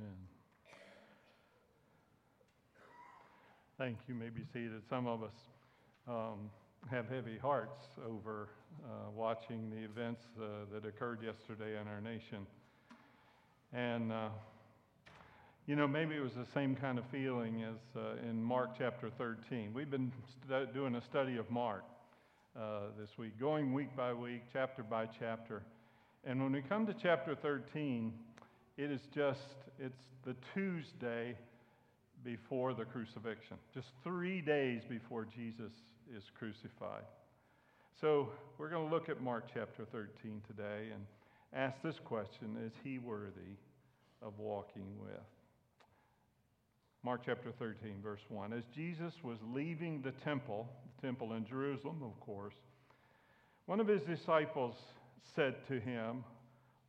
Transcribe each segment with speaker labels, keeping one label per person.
Speaker 1: Amen. Thank you. Maybe may be seated. Some of us um, have heavy hearts over uh, watching the events uh, that occurred yesterday in our nation. And, uh, you know, maybe it was the same kind of feeling as uh, in Mark chapter 13. We've been doing a study of Mark uh, this week, going week by week, chapter by chapter. And when we come to chapter 13, it is just, it's the Tuesday before the crucifixion, just three days before Jesus is crucified. So we're going to look at Mark chapter 13 today and ask this question Is he worthy of walking with? Mark chapter 13, verse 1. As Jesus was leaving the temple, the temple in Jerusalem, of course, one of his disciples said to him,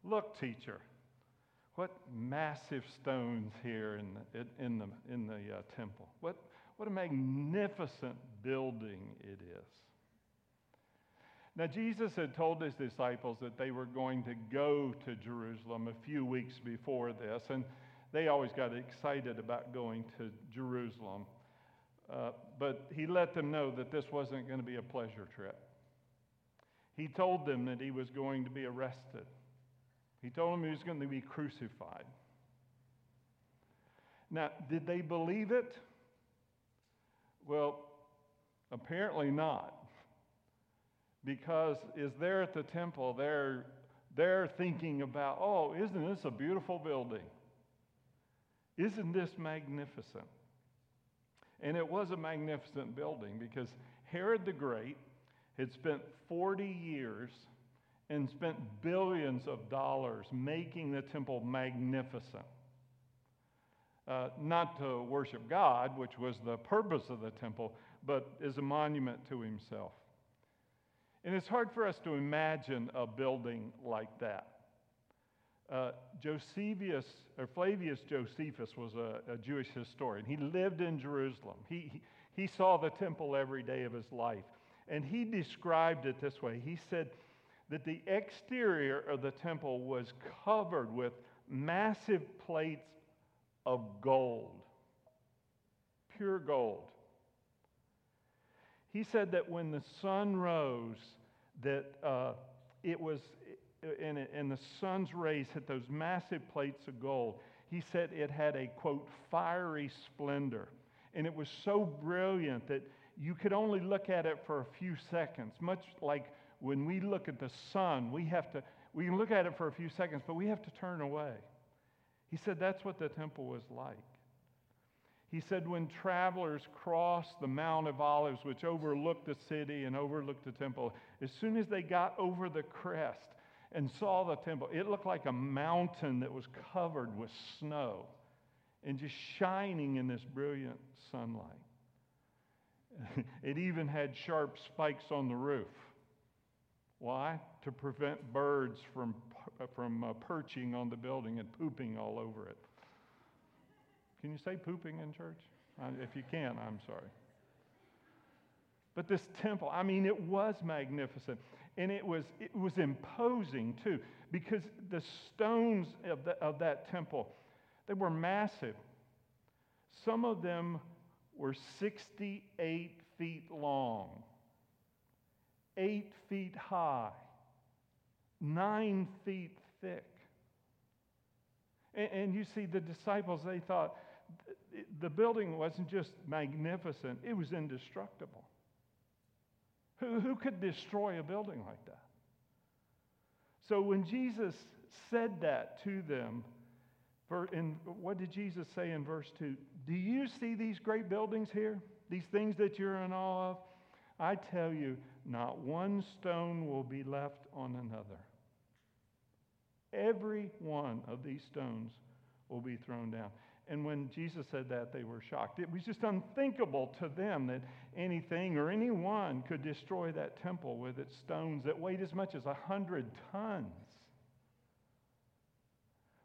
Speaker 1: Look, teacher, what massive stones here in the, in the, in the uh, temple. What, what a magnificent building it is. Now, Jesus had told his disciples that they were going to go to Jerusalem a few weeks before this, and they always got excited about going to Jerusalem. Uh, but he let them know that this wasn't going to be a pleasure trip. He told them that he was going to be arrested. He told them he was going to be crucified. Now, did they believe it? Well, apparently not. Because is there at the temple, they're, they're thinking about, oh, isn't this a beautiful building? Isn't this magnificent? And it was a magnificent building because Herod the Great had spent 40 years and spent billions of dollars making the temple magnificent. Uh, not to worship God, which was the purpose of the temple, but as a monument to himself. And it's hard for us to imagine a building like that. Uh, Josephus, or Flavius Josephus was a, a, Jewish historian. He lived in Jerusalem. He, he, he saw the temple every day of his life. And he described it this way He said that the exterior of the temple was covered with massive plates of gold, pure gold. He said that when the sun rose, that uh, it was, and, and the sun's rays hit those massive plates of gold. He said it had a, quote, fiery splendor. And it was so brilliant that you could only look at it for a few seconds, much like when we look at the sun, we have to, we can look at it for a few seconds, but we have to turn away. He said that's what the temple was like. He said when travelers crossed the Mount of Olives, which overlooked the city and overlooked the temple, as soon as they got over the crest and saw the temple, it looked like a mountain that was covered with snow and just shining in this brilliant sunlight. it even had sharp spikes on the roof. Why? To prevent birds from, from uh, perching on the building and pooping all over it. Can you say pooping in church? Uh, if you can, I'm sorry. But this temple, I mean, it was magnificent. And it was, it was imposing too, because the stones of, the, of that temple, they were massive. Some of them were 68 feet long eight feet high, nine feet thick. And, and, you see, the disciples, they thought the building wasn't just magnificent, it was indestructible. Who, who could destroy a building like that? So when Jesus said that to them, in, what did Jesus say in verse 2? Do you see these great buildings here? These things that you're in awe of? I tell you, not one stone will be left on another. Every one of these stones will be thrown down. And when Jesus said that, they were shocked. It was just unthinkable to them that anything or anyone could destroy that temple with its stones that weighed as much as a hundred tons.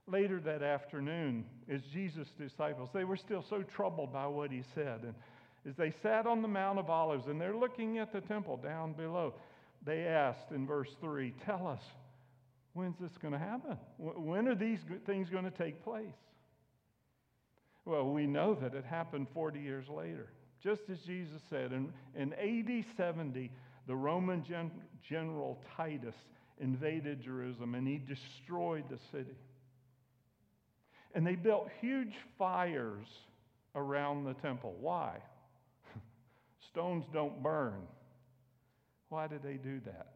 Speaker 1: Later that afternoon, as Jesus' disciples, they were still so troubled by what he said. And as they sat on the Mount of Olives and they're looking at the temple down below, they asked in verse 3 Tell us, when's this going to happen? When are these things going to take place? Well, we know that it happened 40 years later, just as Jesus said. In, in AD 70, the Roman gen- general Titus invaded Jerusalem and he destroyed the city. And they built huge fires around the temple. Why? Stones don't burn. Why did they do that?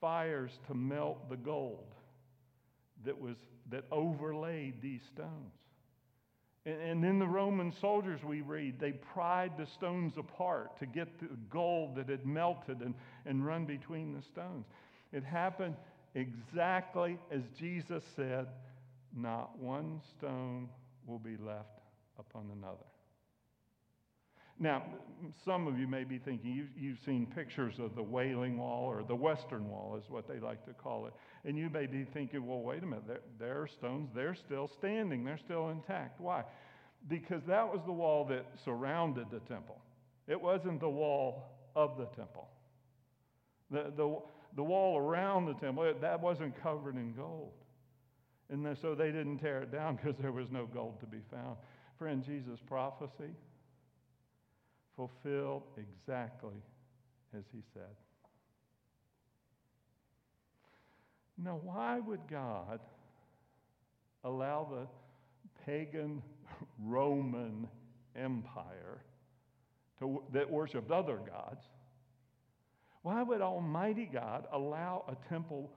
Speaker 1: Fires to melt the gold that was that overlaid these stones. And, and then the Roman soldiers we read, they pried the stones apart to get the gold that had melted and, and run between the stones. It happened exactly as Jesus said, not one stone will be left upon another. Now, some of you may be thinking you've, you've, seen pictures of the Wailing Wall or the Western Wall, is what they like to call it. And you may be thinking, well, wait a minute, there, there are stones, they're still standing, they're still intact. Why? Because that was the wall that surrounded the temple, it wasn't the wall of the temple. The, the, the wall around the temple, that wasn't covered in gold. And so they didn't tear it down because there was no gold to be found. Friend, Jesus' prophecy fulfilled exactly as he said. Now, why would God allow the pagan Roman Empire to, that worshiped other gods? Why would Almighty God allow a temple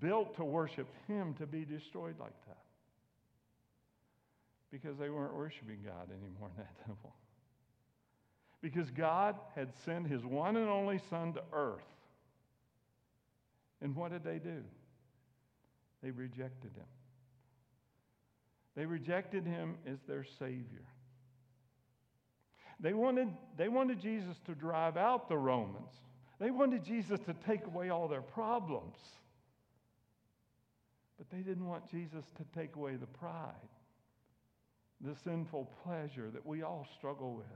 Speaker 1: built to worship Him to be destroyed like that? Because they weren't worshiping God anymore in that temple. Because God had sent his one and only Son to earth. And what did they do? They rejected him. They rejected him as their Savior. They wanted, they wanted Jesus to drive out the Romans. They wanted Jesus to take away all their problems. But they didn't want Jesus to take away the pride, the sinful pleasure that we all struggle with.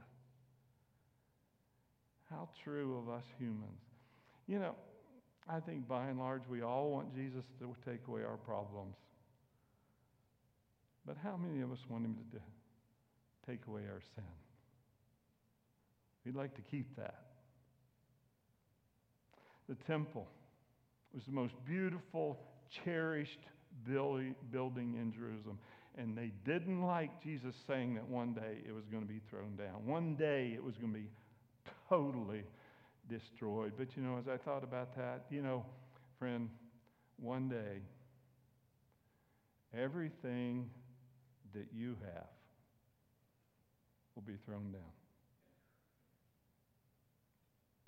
Speaker 1: How true of us humans. You know, I think by and large we all want Jesus to take away our problems. But how many of us want him to take away our sin? We'd like to keep that. The temple was the most beautiful, cherished building in Jerusalem. And they didn't like Jesus saying that one day it was going to be thrown down. One day it was going to be totally destroyed. But you know, as I thought about that, you know, friend, one day, everything that you have will be thrown down.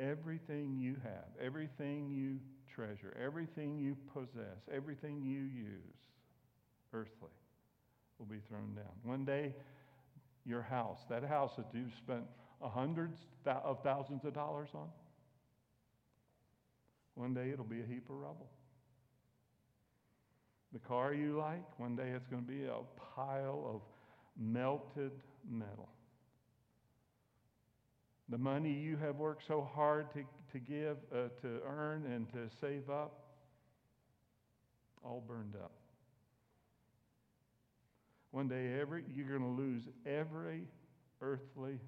Speaker 1: Everything you have, everything you treasure, everything you possess, everything you use, earthly, will be thrown down. One day, your house, that house that you've spent hundreds of thousands of dollars on? One day it'll be a heap of rubble. The car you like, one day it's going to be a pile of melted metal. The money you have worked so hard to, to give, uh, to earn, and to save up, all burned up. One day every, you're going to lose every earthly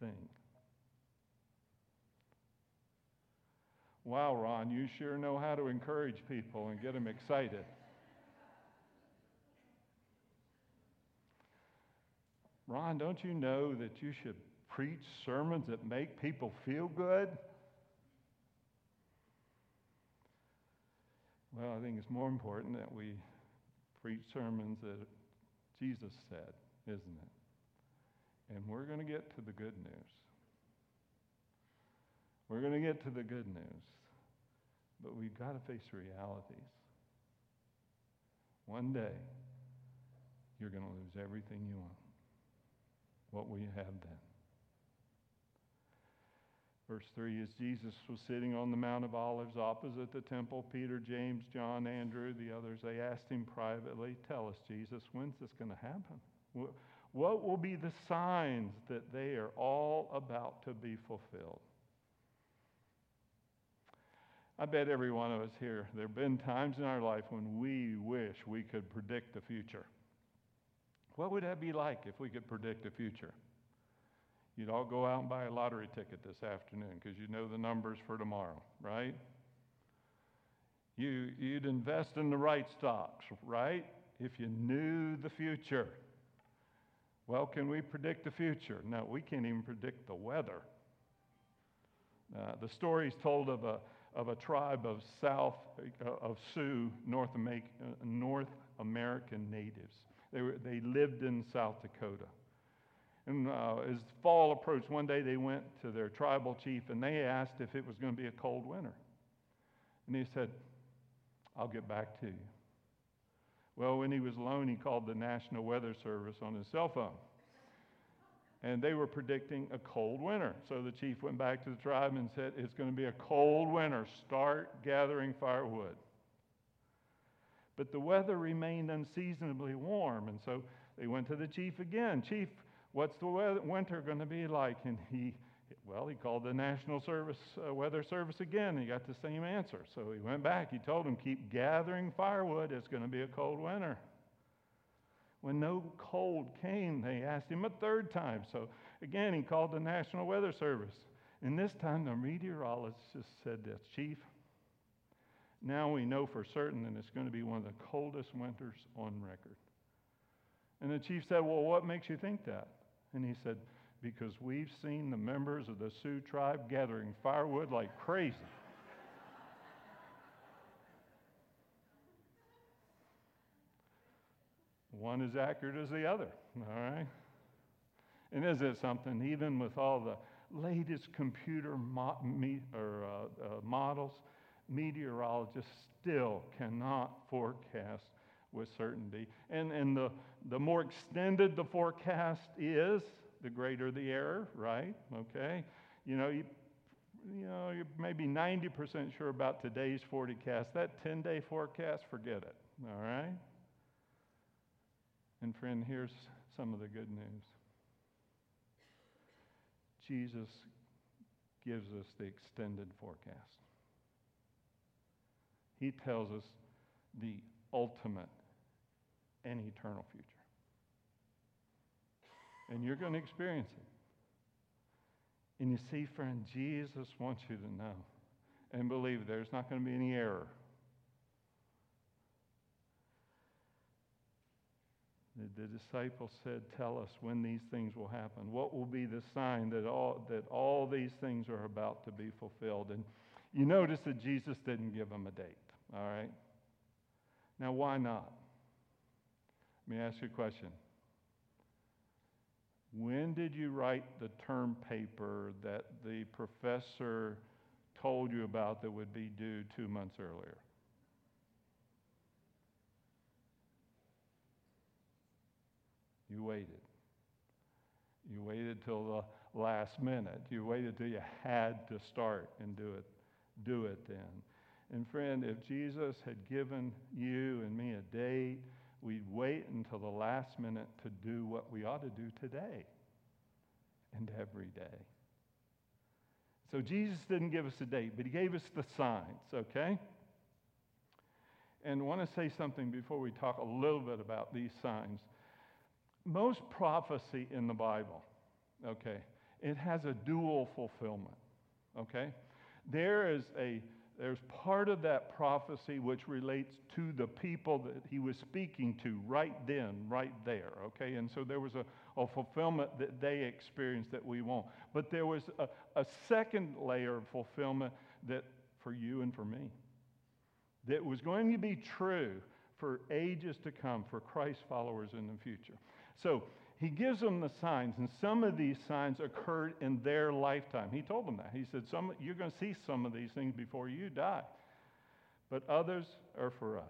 Speaker 1: thing. Wow, Ron, you sure know how to encourage people and get them excited. Ron, don't you know that you should preach sermons that make people feel good? Well, I think it's more important that we preach sermons that Jesus said, isn't it? And we're going to get to the good news. We're going to get to the good news. But we've got to face realities. One day, you're going to lose everything you own. What will you have then? Verse 3 As Jesus was sitting on the Mount of Olives opposite the temple, Peter, James, John, Andrew, the others, they asked him privately, Tell us, Jesus, when's this going to happen? What will be the signs that they are all about to be fulfilled? I bet every one of us here, there have been times in our life when we wish we could predict the future. What would that be like if we could predict the future? You'd all go out and buy a lottery ticket this afternoon because you know the numbers for tomorrow, right? You, you'd invest in the right stocks, right? If you knew the future. Well, can we predict the future? No, we can't even predict the weather. Uh, the story is told of a, of a tribe of South, uh, of Sioux, North, North American natives. They, were, they lived in South Dakota. And uh, as fall approached, one day they went to their tribal chief and they asked if it was going to be a cold winter. And he said, I'll get back to you. Well, when he was alone, he called the National Weather Service on his cell phone. And they were predicting a cold winter. So the chief went back to the tribe and said, It's going to be a cold winter. Start gathering firewood. But the weather remained unseasonably warm. And so they went to the chief again. Chief, what's the weather, winter going to be like? And he, well, he called the National Service, uh, Weather Service again. and He got the same answer. So he went back. He told them, keep gathering firewood. It's going to be a cold winter. When no cold came, they asked him a third time. So again, he called the National Weather Service. And this time, the meteorologist said this Chief, now we know for certain that it's going to be one of the coldest winters on record. And the chief said, Well, what makes you think that? And he said, Because we've seen the members of the Sioux tribe gathering firewood like crazy. One is accurate as the other, all right? And is it something, even with all the latest computer mo- me- or, uh, uh, models, meteorologists still cannot forecast with certainty. And, and the, the more extended the forecast is, the greater the error, right? Okay? You know, you, you know, you're maybe 90% sure about today's forecast. That 10 day forecast, forget it, all right? And friend, here's some of the good news Jesus gives us the extended forecast. He tells us the ultimate and eternal future. And you're going to experience it. And you see, friend, Jesus wants you to know and believe there's not going to be any error. The, the disciples said, Tell us when these things will happen. What will be the sign that all, that all these things are about to be fulfilled? And you notice that Jesus didn't give them a date, all right? Now, why not? Let me ask you a question. When did you write the term paper that the professor told you about that would be due two months earlier? You waited. You waited till the last minute. You waited till you had to start and do it. Do it then. And friend, if Jesus had given you and me a date, we'd wait until the last minute to do what we ought to do today and every day. So Jesus didn't give us a date, but he gave us the signs, okay? And I want to say something before we talk a little bit about these signs. Most prophecy in the Bible, okay, it has a dual fulfillment, okay? There is a there's part of that prophecy which relates to the people that he was speaking to right then, right there, okay? And so there was a, a fulfillment that they experienced that we won't. But there was a, a second layer of fulfillment that for you and for me that was going to be true for ages to come for Christ followers in the future. So he gives them the signs, and some of these signs occurred in their lifetime. He told them that. He said, some, You're going to see some of these things before you die, but others are for us.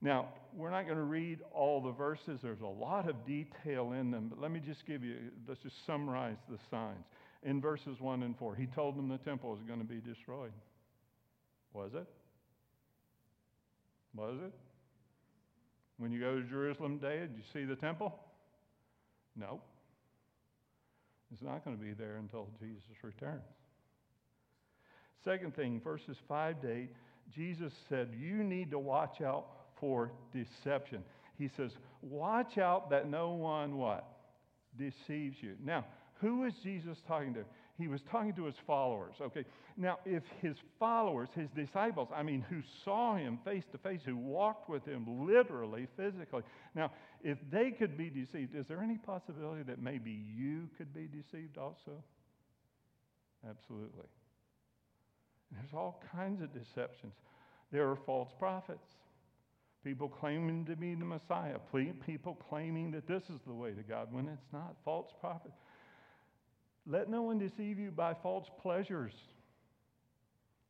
Speaker 1: Now, we're not going to read all the verses, there's a lot of detail in them, but let me just give you, let's just summarize the signs. In verses 1 and 4, he told them the temple was going to be destroyed. Was it? Was it? When you go to Jerusalem today, did you see the temple? No. It's not going to be there until Jesus returns. Second thing, verses 5 to 8, Jesus said, You need to watch out for deception. He says, Watch out that no one what? Deceives you. Now, who is Jesus talking to? He was talking to his followers. Okay. Now, if his followers, his disciples, I mean, who saw him face to face, who walked with him literally, physically, now, if they could be deceived, is there any possibility that maybe you could be deceived also? Absolutely. There's all kinds of deceptions. There are false prophets, people claiming to be the Messiah, people claiming that this is the way to God when it's not. False prophets. Let no one deceive you by false pleasures.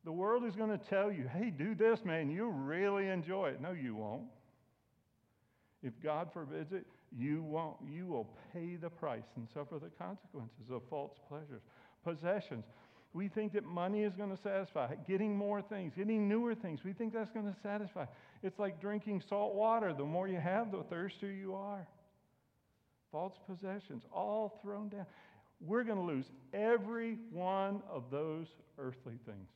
Speaker 1: The world is going to tell you, hey, do this, man. You'll really enjoy it. No, you won't. If God forbids it, you won't. You will pay the price and suffer the consequences of false pleasures. Possessions. We think that money is going to satisfy. Getting more things, getting newer things, we think that's going to satisfy. It's like drinking salt water. The more you have, the thirstier you are. False possessions, all thrown down. We're going to lose every one of those earthly things.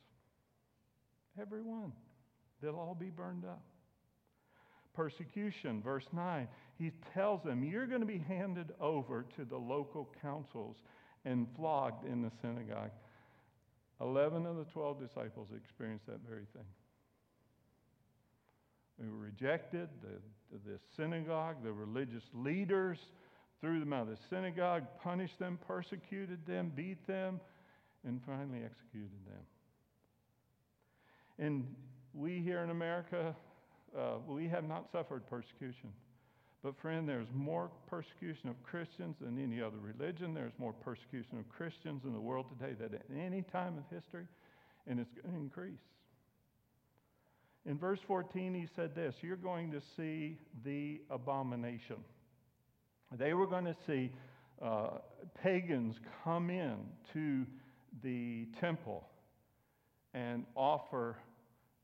Speaker 1: Every one. They'll all be burned up. Persecution, verse 9, he tells them, You're going to be handed over to the local councils and flogged in the synagogue. Eleven of the twelve disciples experienced that very thing. They were rejected. The, the synagogue, the religious leaders threw them out of the synagogue, punished them, persecuted them, beat them, and finally executed them. And we here in America, uh, we have not suffered persecution. But, friend, there's more persecution of Christians than any other religion. There's more persecution of Christians in the world today than at any time of history, and it's going to increase. In verse 14, he said this You're going to see the abomination. They were going to see uh, pagans come in to the temple and offer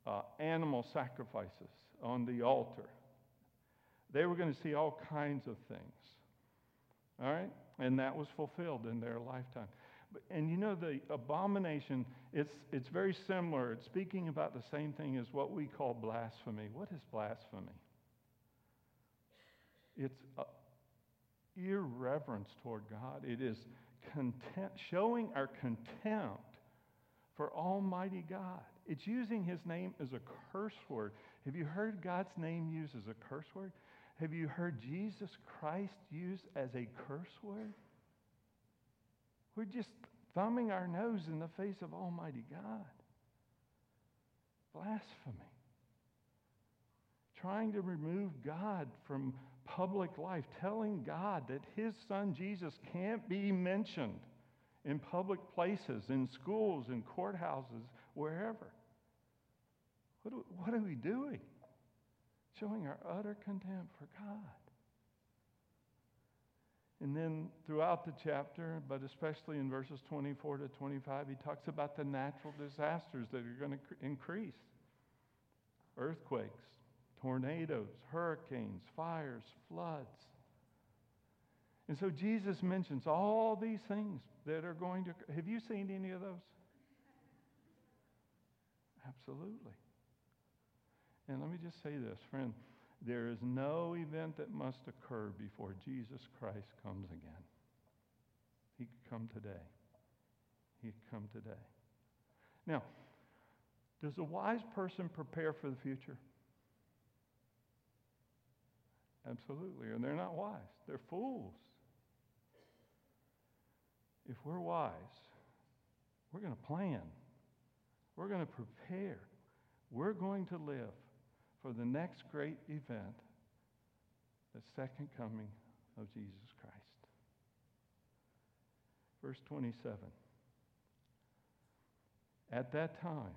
Speaker 1: uh, animal sacrifices on the altar. They were going to see all kinds of things. All right? And that was fulfilled in their lifetime. And you know, the abomination, it's, it's very similar. It's speaking about the same thing as what we call blasphemy. What is blasphemy? It's uh, irreverence toward God. It is contempt, showing our contempt for Almighty God. It's using His name as a curse word. Have you heard God's name used as a curse word? Have you heard Jesus Christ used as a curse word? We're just thumbing our nose in the face of Almighty God. Blasphemy. Trying to remove God from public life, telling God that his son Jesus can't be mentioned in public places, in schools, in courthouses, wherever. What, are, what are we doing? Showing our utter contempt for God. And then throughout the chapter, but especially in verses 24 to 25, he talks about the natural disasters that are going to increase earthquakes, tornadoes, hurricanes, fires, floods. And so Jesus mentions all these things that are going to. Have you seen any of those? Absolutely. And let me just say this, friend. There is no event that must occur before Jesus Christ comes again. He could come today. He could come today. Now, does a wise person prepare for the future? Absolutely. And they're not wise, they're fools. If we're wise, we're going to plan, we're going to prepare, we're going to live for the next great event, the second coming of Jesus Christ. Verse 27. At that time,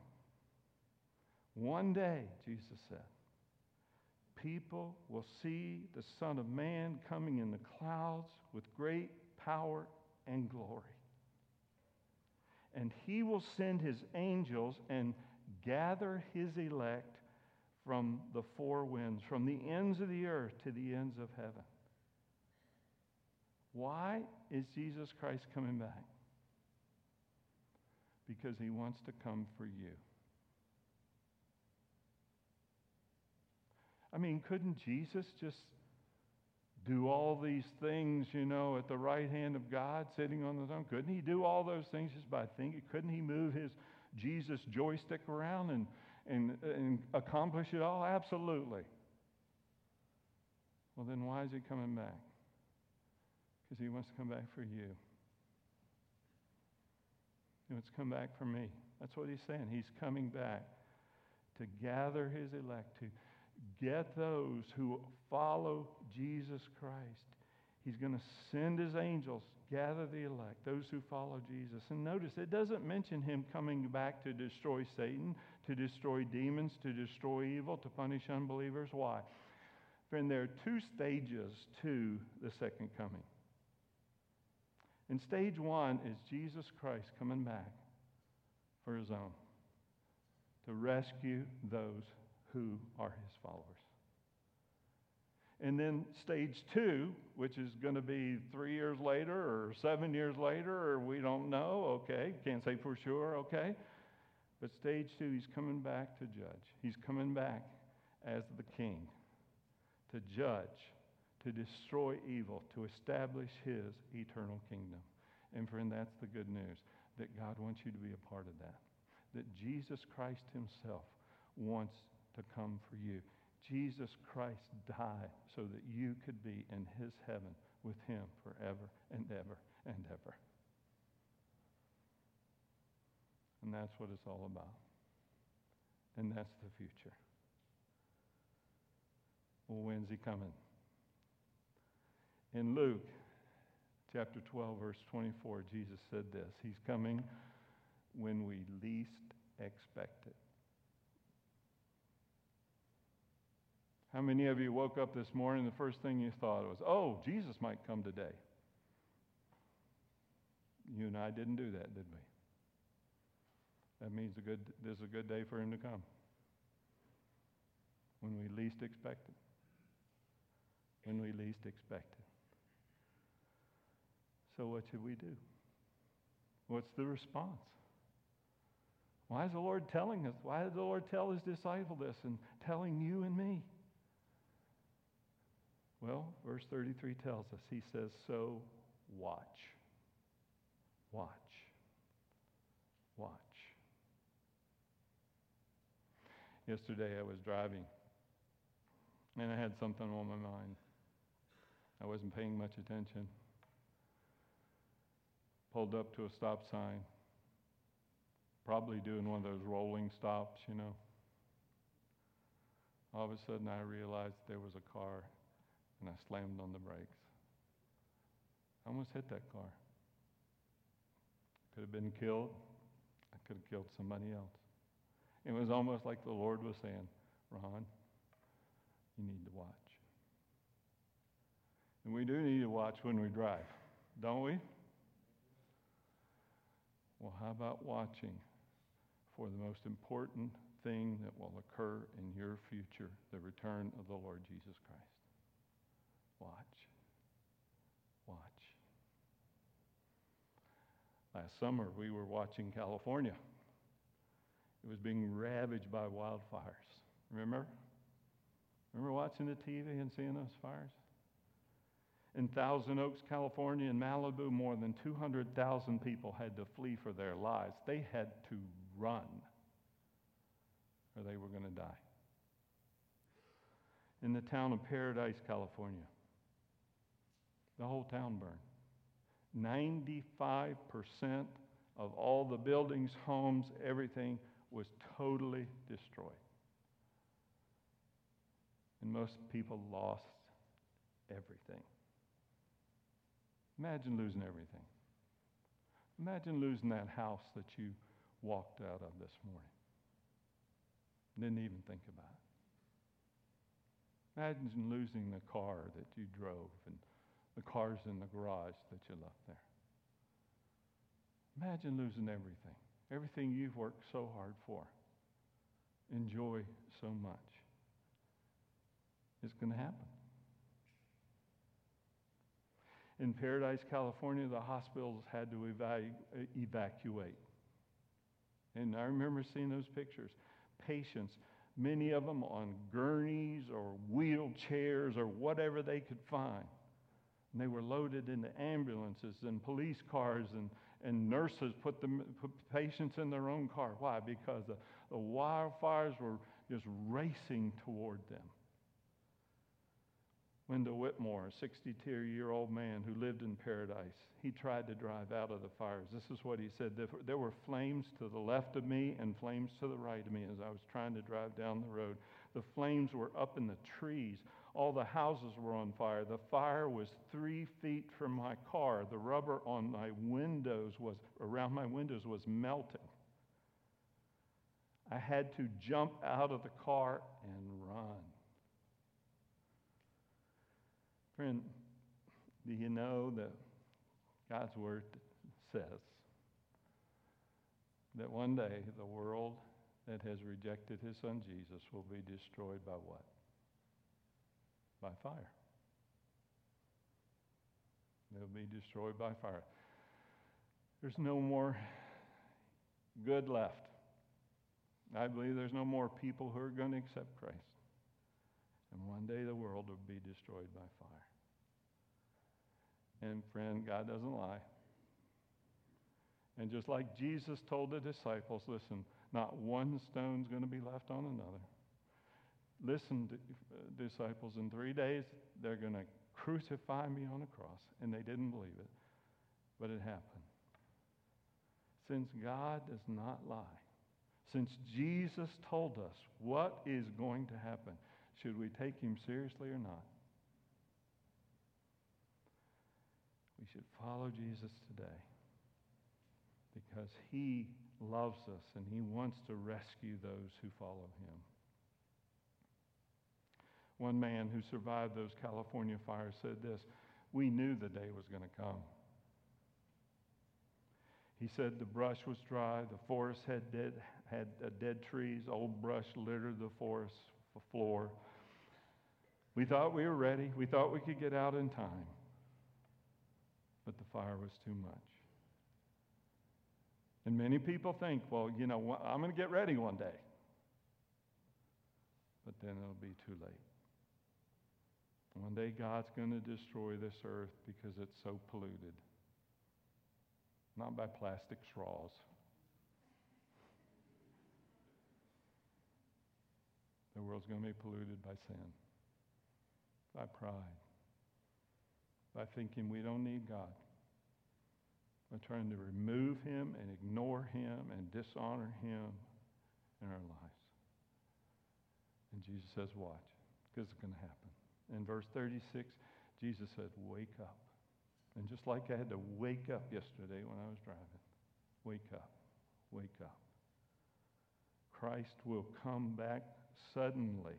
Speaker 1: one day, Jesus said, people will see the Son of Man coming in the clouds with great power and glory. And he will send his angels and gather his elect from the four winds, from the ends of the earth to the ends of heaven. Why is Jesus Christ coming back? Because he wants to come for you. I mean, couldn't Jesus just do all these things, you know, at the right hand of God, sitting on the throne? Couldn't he do all those things just by thinking? Couldn't he move his Jesus joystick around and, and, and accomplish it all? Absolutely. Well, then why is he coming back? Because he wants to come back for you. He wants to come back for me. That's what he's saying. He's coming back to gather his elect, to get those who follow Jesus Christ. He's going to send his angels, gather the elect, those who follow Jesus. And notice, it doesn't mention him coming back to destroy Satan, to destroy demons, to destroy evil, to punish unbelievers. Why? Friend, there are two stages to the second coming. And stage one is Jesus Christ coming back for his own to rescue those who are his followers. And then stage two, which is going to be three years later or seven years later, or we don't know, okay, can't say for sure, okay. But stage two, he's coming back to judge. He's coming back as the king to judge, to destroy evil, to establish his eternal kingdom. And friend, that's the good news that God wants you to be a part of that. That Jesus Christ himself wants to come for you. Jesus Christ died so that you could be in his heaven with him forever and ever and ever. And that's what it's all about. And that's the future. Well, when's he coming? In Luke chapter 12, verse 24, Jesus said this He's coming when we least expect it. How many of you woke up this morning the first thing you thought was, oh, Jesus might come today? You and I didn't do that, did we? That means a good, this is a good day for him to come. When we least expect it. When we least expect it. So what should we do? What's the response? Why is the Lord telling us? Why did the Lord tell his disciple this and telling you and me? Well, verse 33 tells us, he says, So watch. Watch. Watch. Yesterday I was driving and I had something on my mind. I wasn't paying much attention. Pulled up to a stop sign, probably doing one of those rolling stops, you know. All of a sudden I realized there was a car and I slammed on the brakes. I almost hit that car. Could have been killed. I could have killed somebody else. It was almost like the Lord was saying, Ron, you need to watch. And we do need to watch when we drive, don't we? Well, how about watching for the most important thing that will occur in your future, the return of the Lord Jesus Christ? Watch. Watch. Last summer, we were watching California. It was being ravaged by wildfires. Remember? Remember watching the TV and seeing those fires? In Thousand Oaks, California, in Malibu, more than 200,000 people had to flee for their lives. They had to run or they were going to die. In the town of Paradise, California, the whole town burned. 95% of all the buildings, homes, everything was totally destroyed. And most people lost everything. Imagine losing everything. Imagine losing that house that you walked out of this morning. Didn't even think about it. Imagine losing the car that you drove and the cars in the garage that you left there. Imagine losing everything, everything you've worked so hard for, enjoy so much. It's going to happen. In Paradise, California, the hospitals had to evacuate. And I remember seeing those pictures. Patients, many of them on gurneys or wheelchairs or whatever they could find, And they were loaded into ambulances and police cars, and, and nurses put, the put patients in their own car. Why? Because the, the wildfires were just racing toward them. Wendell Whitmore, a 62 year old man who lived in paradise, he tried to drive out of the fires. This is what he said There were flames to the left of me and flames to the right of me as I was trying to drive down the road. The flames were up in the trees. All the houses were on fire. The fire was three feet from my car. The rubber on my windows was, around my windows was melting. I had to jump out of the car and run. Friend, do you know that God's Word says that one day the world that has rejected His Son Jesus will be destroyed by what? By fire. They'll be destroyed by fire. There's no more good left. I believe there's no more people who are going to accept Christ. And one day the world will be destroyed by fire. And friend, God doesn't lie. And just like Jesus told the disciples, listen, not one stone's going to be left on another. Listen, uh, disciples, in three days they're going to crucify me on a cross. And they didn't believe it, but it happened. Since God does not lie, since Jesus told us what is going to happen, should we take him seriously or not? We should follow Jesus today because he loves us and he wants to rescue those who follow him. One man who survived those California fires said this We knew the day was going to come. He said the brush was dry, the forest had dead, had uh, dead trees, old brush littered the forest floor. We thought we were ready. We thought we could get out in time but the fire was too much. And many people think, well, you know, I'm going to get ready one day. But then it'll be too late. One day God's going to destroy this earth because it's so polluted. Not by plastic straws. The world's going to be polluted by sin, by pride, by thinking we don't need God, by trying to remove Him and ignore Him and dishonor Him in our lives. And Jesus says, Watch, because it's going to happen. In verse 36, Jesus said, Wake up. And just like I had to wake up yesterday when I was driving, wake up, wake up. Christ will come back suddenly,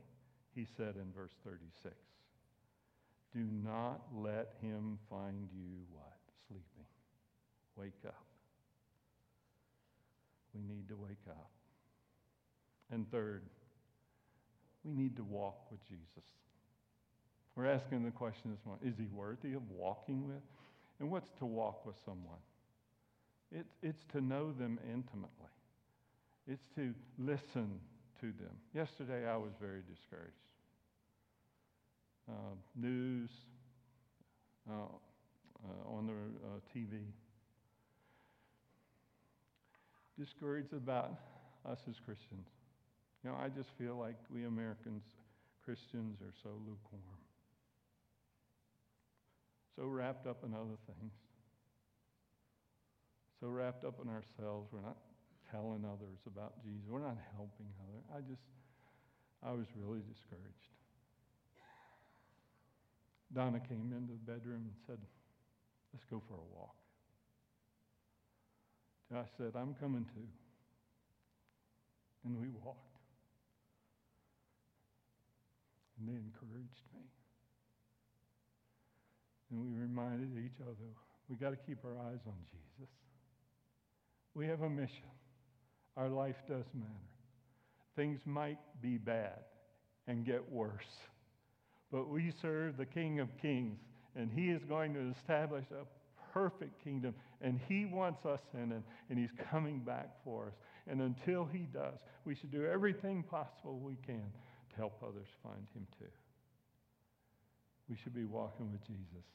Speaker 1: he said in verse 36. Do not let him find you what? Sleeping. Wake up. We need to wake up. And third, we need to walk with Jesus. We're asking the question this morning is he worthy of walking with? And what's to walk with someone? It, it's to know them intimately, it's to listen to them. Yesterday, I was very discouraged uh, news, uh, uh, on the uh, TV. Discouraged about us as Christians. You know, I just feel like we Americans, Christians, are so lukewarm, so wrapped up in other things, so wrapped up in ourselves. We're not telling others about Jesus. We're not helping others. I just, I was really discouraged. Donna came into the bedroom and said, Let's go for a walk. I said, I'm coming too. And we walked. And they encouraged me. And we reminded each other we got to keep our eyes on Jesus. We have a mission. Our life does matter. Things might be bad and get worse. But we serve the King of Kings, and He is going to establish a perfect kingdom, and He wants us in it, and He's coming back for us. And until He does, we should do everything possible we can to help others find Him too. We should be walking with Jesus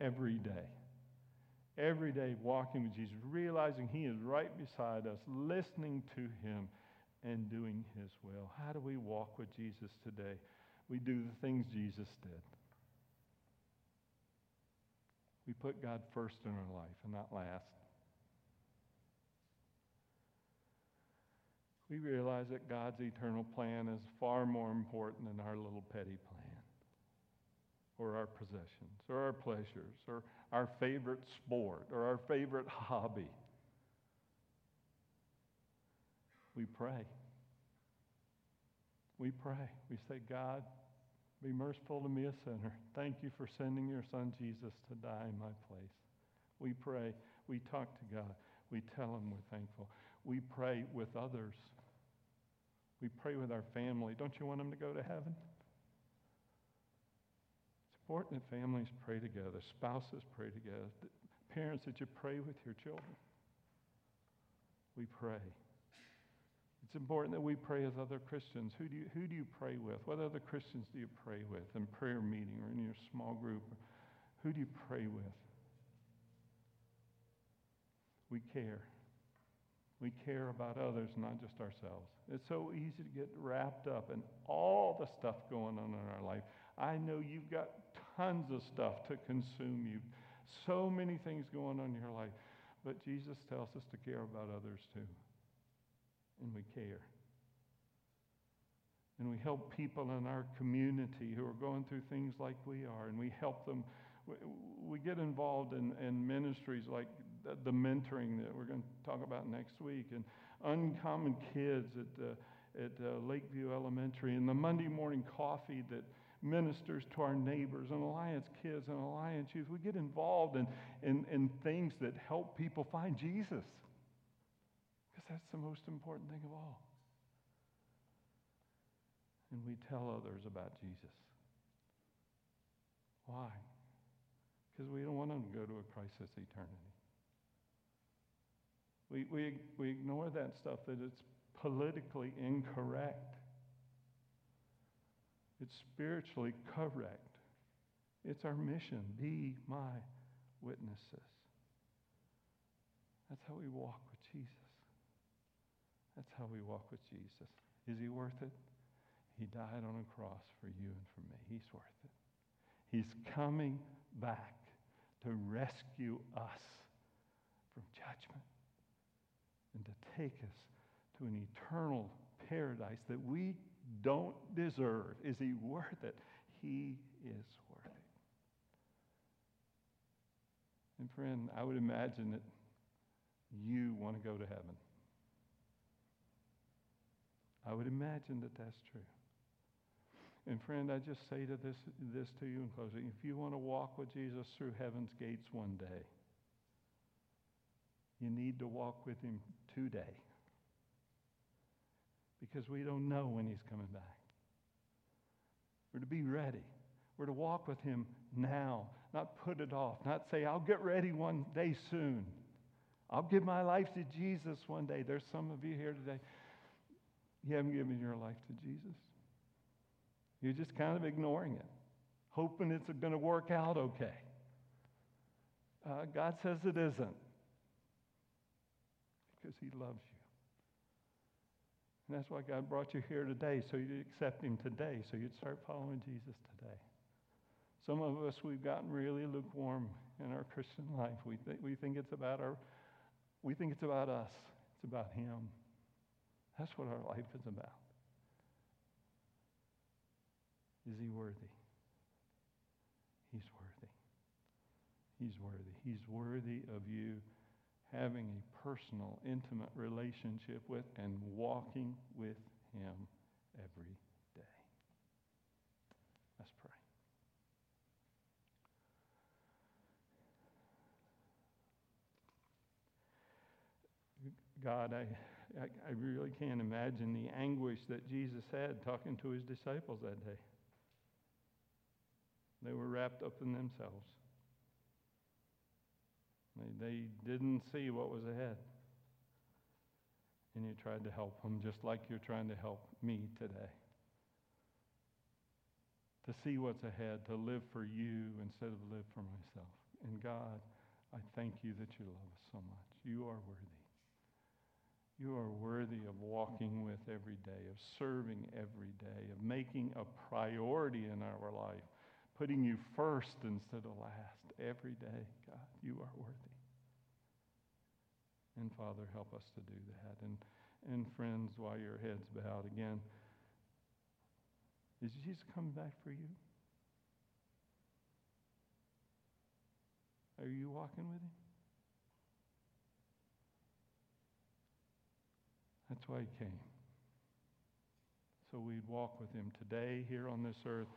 Speaker 1: every day. Every day walking with Jesus, realizing He is right beside us, listening to Him, and doing His will. How do we walk with Jesus today? We do the things Jesus did. We put God first in our life and not last. We realize that God's eternal plan is far more important than our little petty plan, or our possessions, or our pleasures, or our favorite sport, or our favorite hobby. We pray. We pray. We say, God, be merciful to me, a sinner. Thank you for sending your son Jesus to die in my place. We pray. We talk to God. We tell him we're thankful. We pray with others. We pray with our family. Don't you want them to go to heaven? Important that families pray together, spouses pray together, parents that you pray with your children. We pray. It's important that we pray as other Christians. Who do you, who do you pray with? What other Christians do you pray with in prayer meeting or in your small group? Who do you pray with? We care. We care about others, not just ourselves. It's so easy to get wrapped up in all the stuff going on in our life. I know you've got tons of stuff to consume you, so many things going on in your life. But Jesus tells us to care about others too and we care. And we help people in our community who are going through things like we are, and we help them. We get involved in, in ministries like the, mentoring that we're going to talk about next week, and uncommon kids at, uh, at uh, Lakeview Elementary, and the Monday morning coffee that ministers to our neighbors, and Alliance Kids and Alliance Youth. We get involved in, in, in things that help people find Jesus because that's the most important thing of all. And we tell others about Jesus. Why? Because we don't want them to go to a crisis eternity. We, we, we ignore that stuff that it's politically incorrect. It's spiritually correct. It's our mission. Be my witnesses. That's how we walk with Jesus. That's how we walk with Jesus. Is he worth it? He died on a cross for you and for me. He's worth it. He's coming back to rescue us from judgment and to take us to an eternal paradise that we don't deserve. Is he worth it? He is worth it. And friend, I would imagine that you want to go to heaven. I would imagine that that's true. And friend, I just say to this, this to you in closing. If you want to walk with Jesus through heaven's gates one day, you need to walk with him today. Because we don't know when he's coming back. We're to be ready. We're to walk with him now, not put it off, not say, I'll get ready one day soon. I'll give my life to Jesus one day. There's some of you here today. You haven't given your life to Jesus. You're just kind of ignoring it, hoping it's going to work out okay. Uh, God says it isn't because He loves you. And that's why God brought you here today, so you'd accept Him today, so you'd start following Jesus today. Some of us, we've gotten really lukewarm in our Christian life. We, th- we think it's about our, we think it's about us. It's about Him. That's what our life is about. Is he worthy? He's worthy. He's worthy. He's worthy of you having a personal, intimate relationship with and walking with him every day. Let's pray. God, I I, I really can't imagine the anguish that Jesus had talking to his disciples that day. They were wrapped up in themselves. They, they didn't see what was ahead. And you tried to help them just like you're trying to help me today. To see what's ahead, to live for you instead of live for myself. And God, I thank you that you love us so much. You are worthy. You are worthy of walking with every day, of serving every day, of making a priority in our life, putting you first instead of last every day. God, you are worthy. And Father, help us to do that. And, and friends, while your head's bowed again, is Jesus coming back for you? Are you walking with him? That's why he came. So we'd walk with him today here on this earth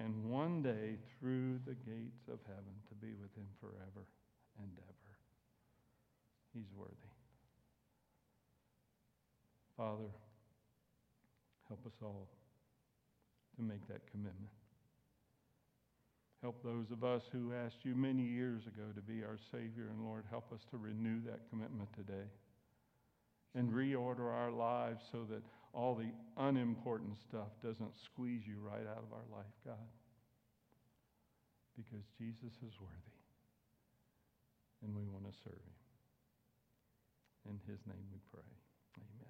Speaker 1: and one day through the gates of heaven to be with him forever and ever. He's worthy. Father, help us all to make that commitment. Help those of us who asked you many years ago to be our Savior. And Lord, help us to renew that commitment today and reorder our lives so that all the unimportant stuff doesn't squeeze you right out of our life, God. Because Jesus is worthy. And we want to serve him. In his name we pray. Amen.